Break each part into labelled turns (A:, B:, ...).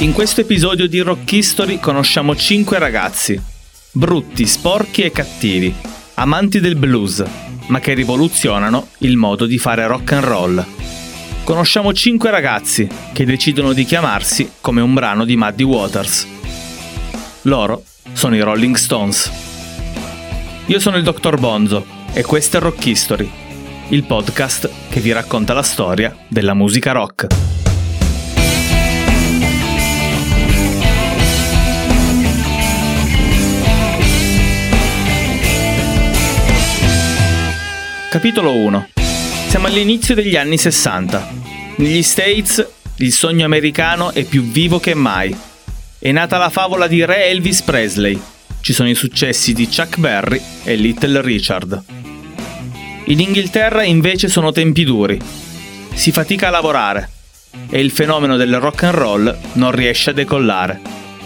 A: In questo episodio di Rock History conosciamo 5 ragazzi, brutti, sporchi e cattivi, amanti del blues, ma che rivoluzionano il modo di fare rock and roll. Conosciamo 5 ragazzi che decidono di chiamarsi come un brano di Muddy Waters. Loro sono i Rolling Stones. Io sono il Dr. Bonzo e questo è Rock History, il podcast che vi racconta la storia della musica rock. Capitolo 1 Siamo all'inizio degli anni 60. Negli States il sogno americano è più vivo che mai. È nata la favola di Re Elvis Presley. Ci sono i successi di Chuck Berry e Little Richard. In Inghilterra invece sono tempi duri. Si fatica a lavorare e il fenomeno del rock and roll non riesce a decollare.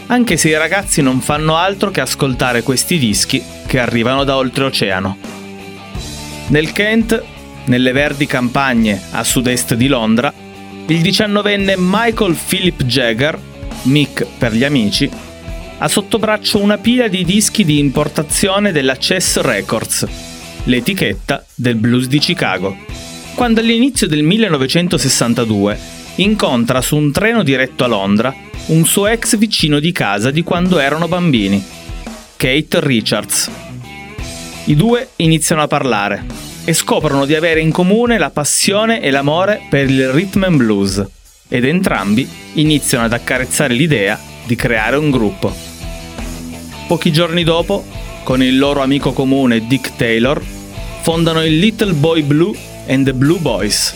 A: Anche se i ragazzi non fanno altro che ascoltare questi dischi che arrivano da oltreoceano. Nel Kent, nelle verdi campagne a sud-est di Londra, il diciannovenne Michael Philip Jagger, Mick per gli amici, ha sotto braccio una pila di dischi di importazione della Chess Records, l'etichetta del blues di Chicago. Quando all'inizio del 1962 incontra su un treno diretto a Londra un suo ex vicino di casa di quando erano bambini, Kate Richards, i due iniziano a parlare e scoprono di avere in comune la passione e l'amore per il rhythm and blues ed entrambi iniziano ad accarezzare l'idea di creare un gruppo. Pochi giorni dopo, con il loro amico comune Dick Taylor, fondano il Little Boy Blue and the Blue Boys.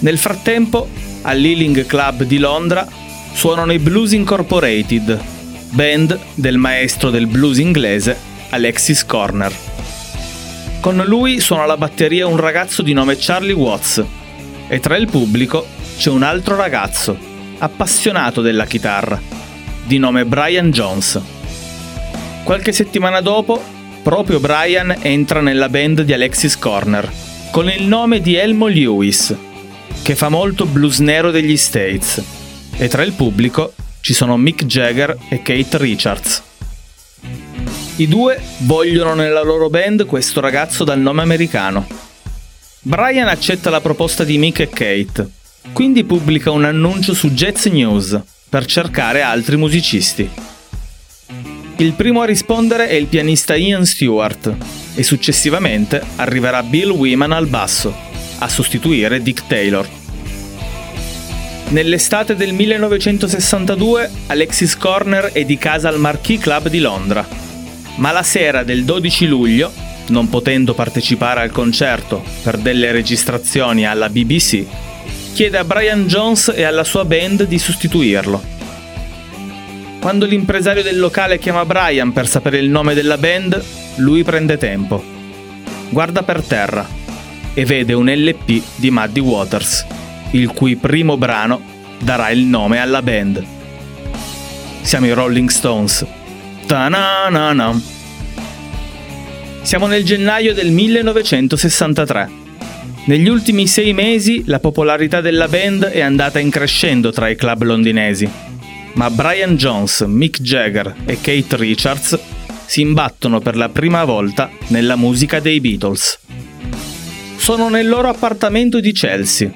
A: Nel frattempo, all'Ealing Club di Londra suonano i Blues Incorporated, band del maestro del blues inglese Alexis Corner. Con lui suona la batteria un ragazzo di nome Charlie Watts e tra il pubblico c'è un altro ragazzo, appassionato della chitarra, di nome Brian Jones. Qualche settimana dopo, proprio Brian entra nella band di Alexis Corner, con il nome di Elmo Lewis, che fa molto blues nero degli States, e tra il pubblico ci sono Mick Jagger e Kate Richards. I due vogliono nella loro band questo ragazzo dal nome americano. Brian accetta la proposta di Mick e Kate, quindi pubblica un annuncio su Jazz News per cercare altri musicisti. Il primo a rispondere è il pianista Ian Stewart e successivamente arriverà Bill Wyman al basso, a sostituire Dick Taylor. Nell'estate del 1962 Alexis Corner è di casa al Marquis Club di Londra ma la sera del 12 luglio, non potendo partecipare al concerto per delle registrazioni alla BBC, chiede a Brian Jones e alla sua band di sostituirlo. Quando l'impresario del locale chiama Brian per sapere il nome della band, lui prende tempo. Guarda per terra e vede un LP di Muddy Waters, il cui primo brano darà il nome alla band. Siamo i Rolling Stones Ta-na-na-na. Siamo nel gennaio del 1963. Negli ultimi sei mesi la popolarità della band è andata in crescendo tra i club londinesi, ma Brian Jones, Mick Jagger e Kate Richards si imbattono per la prima volta nella musica dei Beatles. Sono nel loro appartamento di Chelsea,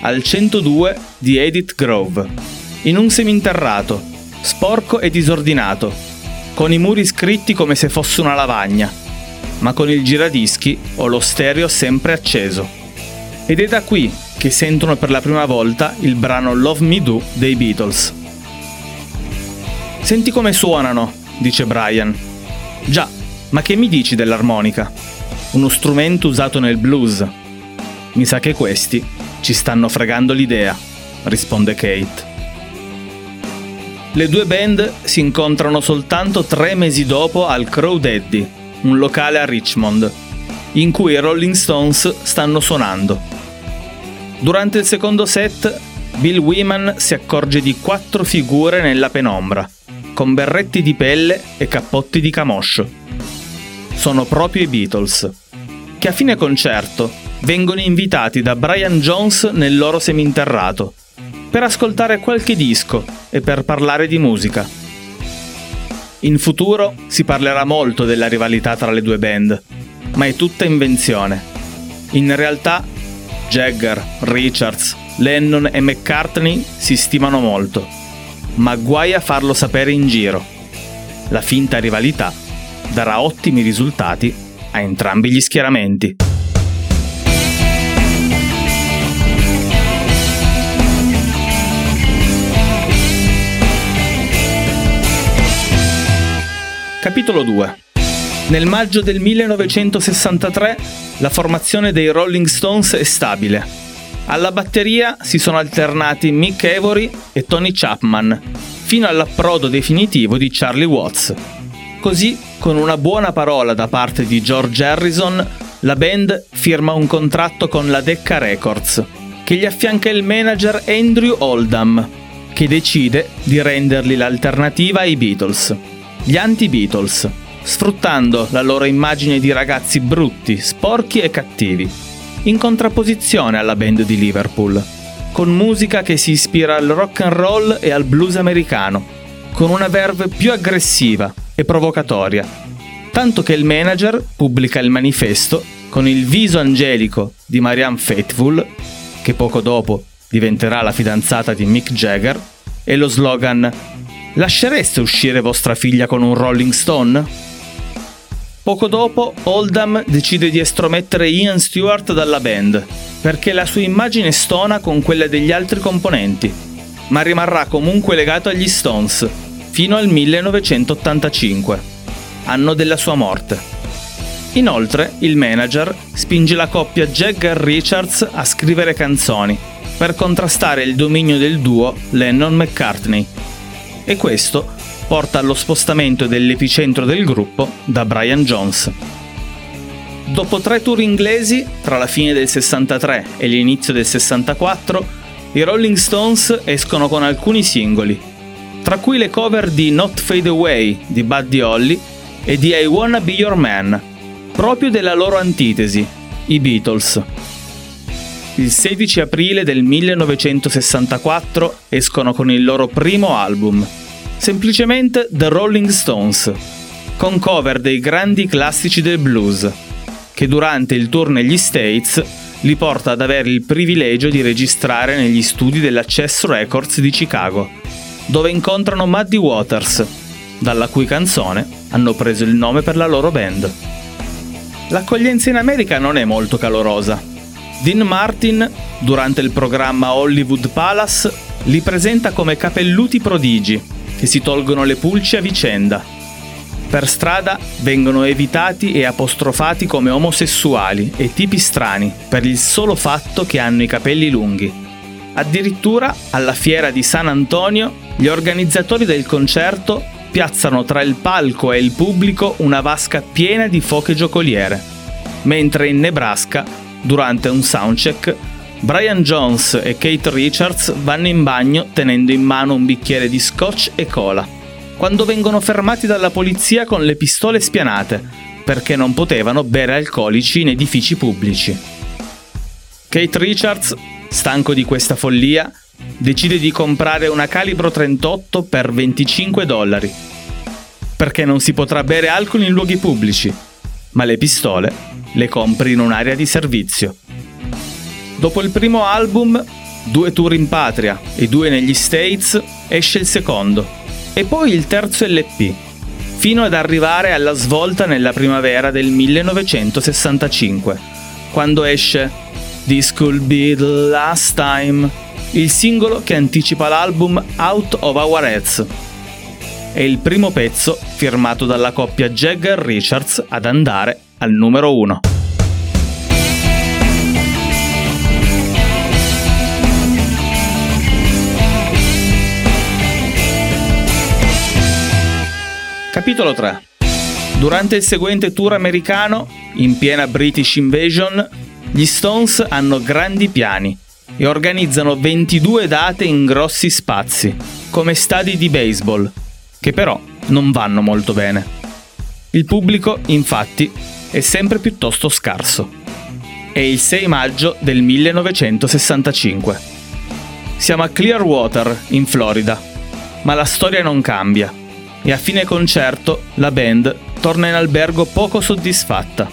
A: al 102 di Edith Grove, in un seminterrato, sporco e disordinato, con i muri scritti come se fosse una lavagna, ma con il giradischi o lo stereo sempre acceso. Ed è da qui che sentono per la prima volta il brano Love Me Do dei Beatles. Senti come suonano, dice Brian. Già, ma che mi dici dell'armonica? Uno strumento usato nel blues. Mi sa che questi ci stanno fregando l'idea, risponde Kate. Le due band si incontrano soltanto tre mesi dopo al Crow Daddy, un locale a Richmond, in cui i Rolling Stones stanno suonando. Durante il secondo set, Bill Wyman si accorge di quattro figure nella penombra, con berretti di pelle e cappotti di camoscio. Sono proprio i Beatles, che a fine concerto vengono invitati da Brian Jones nel loro seminterrato per ascoltare qualche disco e per parlare di musica. In futuro si parlerà molto della rivalità tra le due band, ma è tutta invenzione. In realtà Jagger, Richards, Lennon e McCartney si stimano molto, ma guai a farlo sapere in giro. La finta rivalità darà ottimi risultati a entrambi gli schieramenti. Capitolo 2 Nel maggio del 1963 la formazione dei Rolling Stones è stabile. Alla batteria si sono alternati Mick Avery e Tony Chapman, fino all'approdo definitivo di Charlie Watts. Così, con una buona parola da parte di George Harrison, la band firma un contratto con la Decca Records, che gli affianca il manager Andrew Oldham, che decide di rendergli l'alternativa ai Beatles gli anti-Beatles, sfruttando la loro immagine di ragazzi brutti, sporchi e cattivi, in contrapposizione alla band di Liverpool, con musica che si ispira al rock and roll e al blues americano, con una verve più aggressiva e provocatoria, tanto che il manager pubblica il manifesto con il viso angelico di Marianne Faithfull, che poco dopo diventerà la fidanzata di Mick Jagger, e lo slogan Lascereste uscire vostra figlia con un Rolling Stone? Poco dopo, Oldham decide di estromettere Ian Stewart dalla band, perché la sua immagine stona con quella degli altri componenti, ma rimarrà comunque legato agli Stones, fino al 1985, anno della sua morte. Inoltre, il manager spinge la coppia Jagger-Richards a scrivere canzoni, per contrastare il dominio del duo Lennon-McCartney e questo porta allo spostamento dell'epicentro del gruppo da Brian Jones. Dopo tre tour inglesi, tra la fine del 63 e l'inizio del 64, i Rolling Stones escono con alcuni singoli, tra cui le cover di Not Fade Away di Buddy Holly e di I Wanna Be Your Man, proprio della loro antitesi, i Beatles. Il 16 aprile del 1964 escono con il loro primo album, semplicemente The Rolling Stones, con cover dei grandi classici del blues, che durante il tour negli States li porta ad avere il privilegio di registrare negli studi della Chess Records di Chicago, dove incontrano Muddy Waters, dalla cui canzone hanno preso il nome per la loro band. L'accoglienza in America non è molto calorosa Dean Martin, durante il programma Hollywood Palace, li presenta come capelluti prodigi che si tolgono le pulci a vicenda. Per strada vengono evitati e apostrofati come omosessuali e tipi strani per il solo fatto che hanno i capelli lunghi. Addirittura, alla fiera di San Antonio, gli organizzatori del concerto piazzano tra il palco e il pubblico una vasca piena di foche giocoliere, mentre in Nebraska Durante un soundcheck, Brian Jones e Kate Richards vanno in bagno tenendo in mano un bicchiere di scotch e cola, quando vengono fermati dalla polizia con le pistole spianate, perché non potevano bere alcolici in edifici pubblici. Kate Richards, stanco di questa follia, decide di comprare una calibro 38 per 25 dollari, perché non si potrà bere alcol in luoghi pubblici, ma le pistole le compri in un'area di servizio. Dopo il primo album, due tour in patria e due negli States, esce il secondo, e poi il terzo LP, fino ad arrivare alla svolta nella primavera del 1965, quando esce This Could Be the Last Time, il singolo che anticipa l'album Out of Our Heads. È il primo pezzo firmato dalla coppia Jagger-Richards ad andare al numero 1. Capitolo 3 Durante il seguente tour americano, in piena British Invasion, gli Stones hanno grandi piani e organizzano 22 date in grossi spazi, come stadi di baseball, che però non vanno molto bene. Il pubblico, infatti, è sempre piuttosto scarso. È il 6 maggio del 1965. Siamo a Clearwater, in Florida, ma la storia non cambia e a fine concerto la band torna in albergo poco soddisfatta.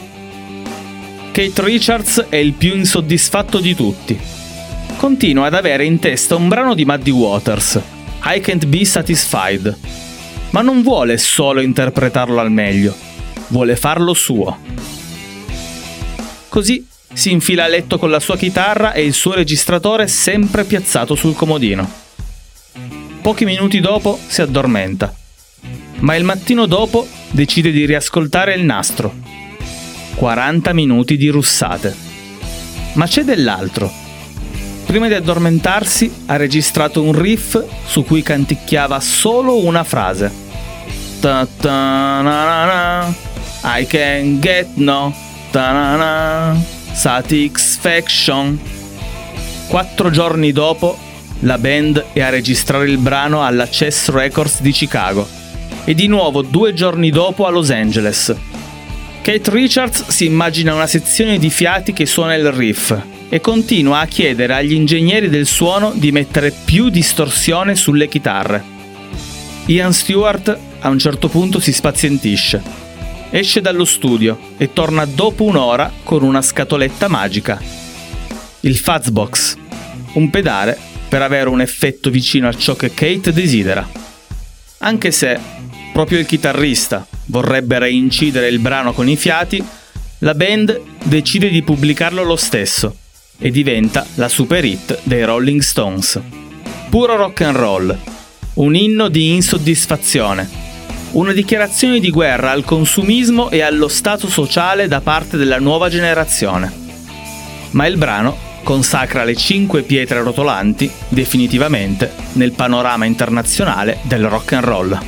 A: Kate Richards è il più insoddisfatto di tutti. Continua ad avere in testa un brano di Muddy Waters, I Can't Be Satisfied, ma non vuole solo interpretarlo al meglio, vuole farlo suo. Così si infila a letto con la sua chitarra e il suo registratore sempre piazzato sul comodino. Pochi minuti dopo si addormenta, ma il mattino dopo decide di riascoltare il nastro. 40 minuti di russate. Ma c'è dell'altro. Prima di addormentarsi ha registrato un riff su cui canticchiava solo una frase. I can get no, ta na na, satisfaction. Quattro giorni dopo, la band è a registrare il brano alla Chess Records di Chicago e di nuovo due giorni dopo a Los Angeles. Kate Richards si immagina una sezione di fiati che suona il riff e continua a chiedere agli ingegneri del suono di mettere più distorsione sulle chitarre. Ian Stewart a un certo punto si spazientisce. Esce dallo studio e torna dopo un'ora con una scatoletta magica. Il Fuzzbox, un pedale per avere un effetto vicino a ciò che Kate desidera. Anche se proprio il chitarrista vorrebbe reincidere il brano con i fiati, la band decide di pubblicarlo lo stesso e diventa la super hit dei Rolling Stones. Puro rock and roll, un inno di insoddisfazione, una dichiarazione di guerra al consumismo e allo stato sociale da parte della nuova generazione. Ma il brano consacra le cinque pietre rotolanti definitivamente nel panorama internazionale del rock and roll.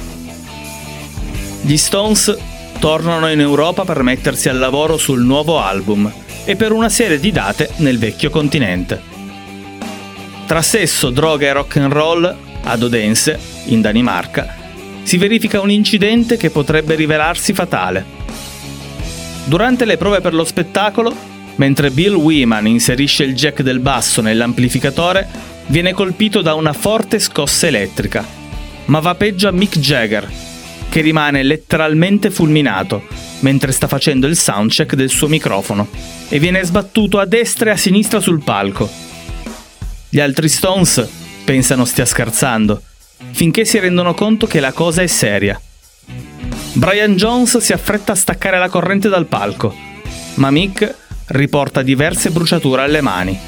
A: Gli Stones tornano in Europa per mettersi al lavoro sul nuovo album e per una serie di date nel vecchio continente. Tra sesso, droga e rock and roll, ad Odense, in Danimarca, si verifica un incidente che potrebbe rivelarsi fatale. Durante le prove per lo spettacolo, mentre Bill Weeman inserisce il jack del basso nell'amplificatore, viene colpito da una forte scossa elettrica. Ma va peggio a Mick Jagger, che rimane letteralmente fulminato mentre sta facendo il soundcheck del suo microfono e viene sbattuto a destra e a sinistra sul palco. Gli altri Stones pensano stia scherzando, finché si rendono conto che la cosa è seria. Brian Jones si affretta a staccare la corrente dal palco, ma Mick riporta diverse bruciature alle mani.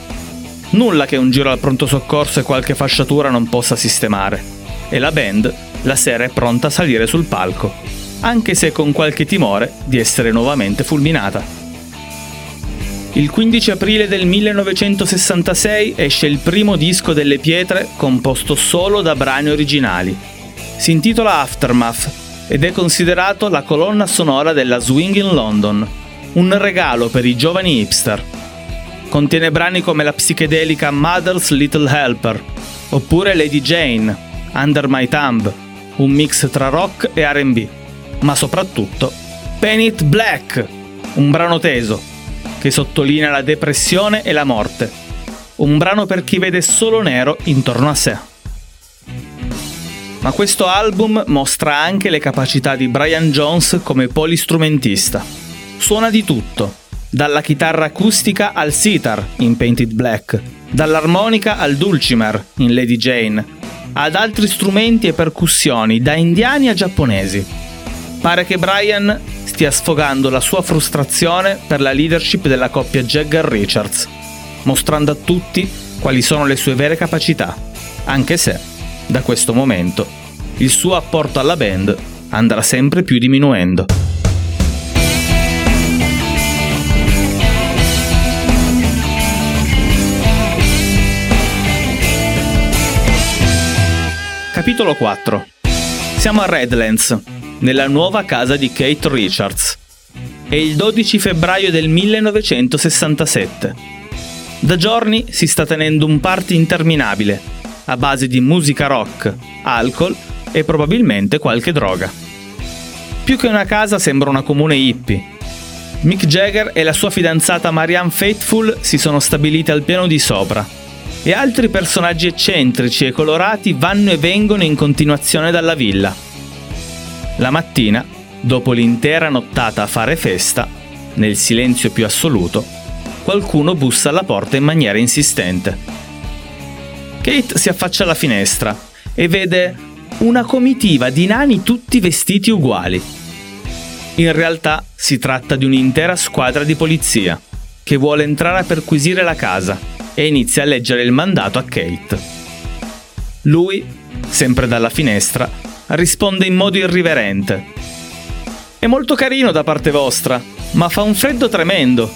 A: Nulla che un giro al pronto soccorso e qualche fasciatura non possa sistemare. E la band la sera è pronta a salire sul palco, anche se con qualche timore di essere nuovamente fulminata. Il 15 aprile del 1966 esce il primo disco delle pietre composto solo da brani originali. Si intitola Aftermath ed è considerato la colonna sonora della Swing in London, un regalo per i giovani hipster. Contiene brani come la psichedelica Mother's Little Helper, oppure Lady Jane, Under My Thumb, un mix tra rock e RB, ma soprattutto Paint It Black, un brano teso che sottolinea la depressione e la morte, un brano per chi vede solo nero intorno a sé. Ma questo album mostra anche le capacità di Brian Jones come polistrumentista. Suona di tutto, dalla chitarra acustica al sitar in Painted Black, dall'armonica al dulcimer in Lady Jane, ad altri strumenti e percussioni, da indiani a giapponesi. Pare che Brian stia sfogando la sua frustrazione per la leadership della coppia Jagger-Richards, mostrando a tutti quali sono le sue vere capacità, anche se, da questo momento, il suo apporto alla band andrà sempre più diminuendo. Capitolo 4 Siamo a Redlands, nella nuova casa di Kate Richards. È il 12 febbraio del 1967. Da giorni si sta tenendo un party interminabile, a base di musica rock, alcol e probabilmente qualche droga. Più che una casa sembra una comune hippie. Mick Jagger e la sua fidanzata Marianne Faithful si sono stabilite al piano di sopra e altri personaggi eccentrici e colorati vanno e vengono in continuazione dalla villa. La mattina, dopo l'intera nottata a fare festa, nel silenzio più assoluto, qualcuno bussa alla porta in maniera insistente. Kate si affaccia alla finestra e vede una comitiva di nani tutti vestiti uguali. In realtà si tratta di un'intera squadra di polizia che vuole entrare a perquisire la casa e inizia a leggere il mandato a Kate. Lui, sempre dalla finestra, risponde in modo irriverente. È molto carino da parte vostra, ma fa un freddo tremendo.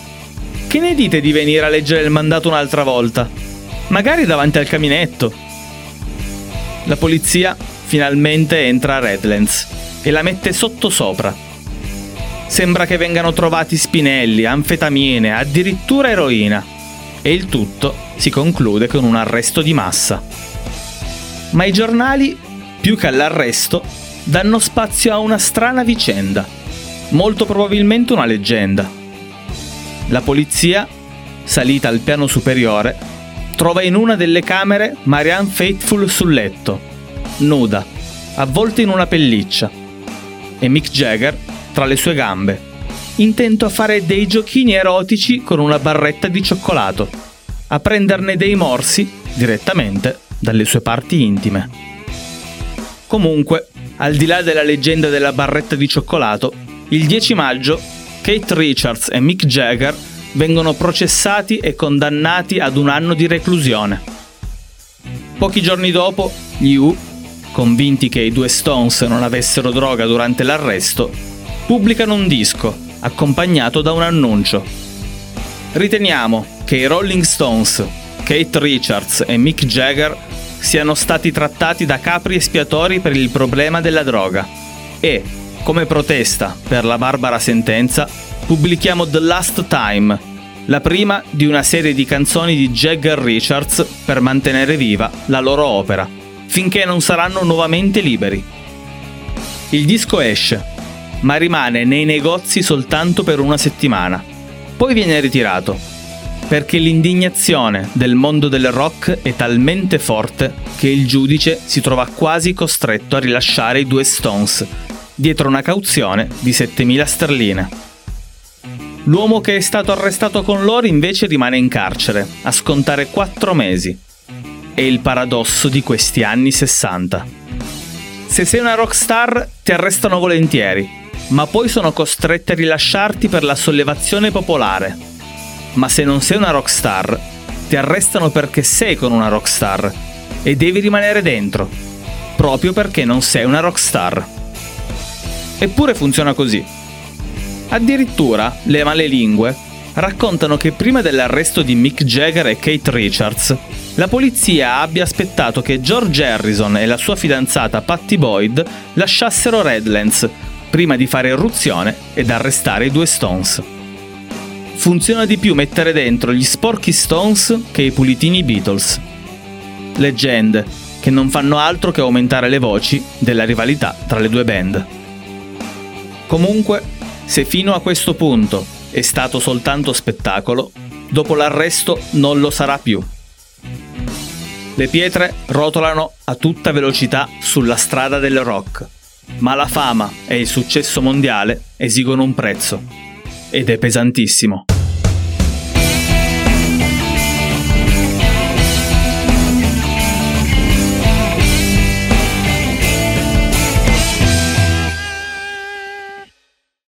A: Che ne dite di venire a leggere il mandato un'altra volta? Magari davanti al caminetto. La polizia finalmente entra a Redlands e la mette sotto sopra. Sembra che vengano trovati spinelli, anfetamine, addirittura eroina e il tutto si conclude con un arresto di massa. Ma i giornali, più che all'arresto, danno spazio a una strana vicenda, molto probabilmente una leggenda. La polizia, salita al piano superiore, trova in una delle camere Marianne Faithful sul letto, nuda, avvolta in una pelliccia, e Mick Jagger tra le sue gambe, intento a fare dei giochini erotici con una barretta di cioccolato, a prenderne dei morsi direttamente dalle sue parti intime. Comunque, al di là della leggenda della barretta di cioccolato, il 10 maggio Kate Richards e Mick Jagger vengono processati e condannati ad un anno di reclusione. Pochi giorni dopo, gli U, convinti che i due Stones non avessero droga durante l'arresto, pubblicano un disco accompagnato da un annuncio. Riteniamo che i Rolling Stones, Kate Richards e Mick Jagger siano stati trattati da capri espiatori per il problema della droga e, come protesta per la barbara sentenza, pubblichiamo The Last Time, la prima di una serie di canzoni di Jagger Richards per mantenere viva la loro opera, finché non saranno nuovamente liberi. Il disco esce ma rimane nei negozi soltanto per una settimana. Poi viene ritirato, perché l'indignazione del mondo del rock è talmente forte che il giudice si trova quasi costretto a rilasciare i due Stones, dietro una cauzione di 7.000 sterline. L'uomo che è stato arrestato con loro invece rimane in carcere, a scontare 4 mesi. È il paradosso di questi anni 60. Se sei una rockstar ti arrestano volentieri, ma poi sono costretti a rilasciarti per la sollevazione popolare. Ma se non sei una rockstar, ti arrestano perché sei con una rockstar e devi rimanere dentro, proprio perché non sei una rockstar. Eppure funziona così. Addirittura le malelingue raccontano che prima dell'arresto di Mick Jagger e Kate Richards, la polizia abbia aspettato che George Harrison e la sua fidanzata Patty Boyd lasciassero Redlands prima di fare irruzione ed arrestare i due Stones. Funziona di più mettere dentro gli sporchi Stones che i pulitini Beatles. Leggende che non fanno altro che aumentare le voci della rivalità tra le due band. Comunque, se fino a questo punto è stato soltanto spettacolo, dopo l'arresto non lo sarà più. Le pietre rotolano a tutta velocità sulla strada del rock ma la fama e il successo mondiale esigono un prezzo. Ed è pesantissimo.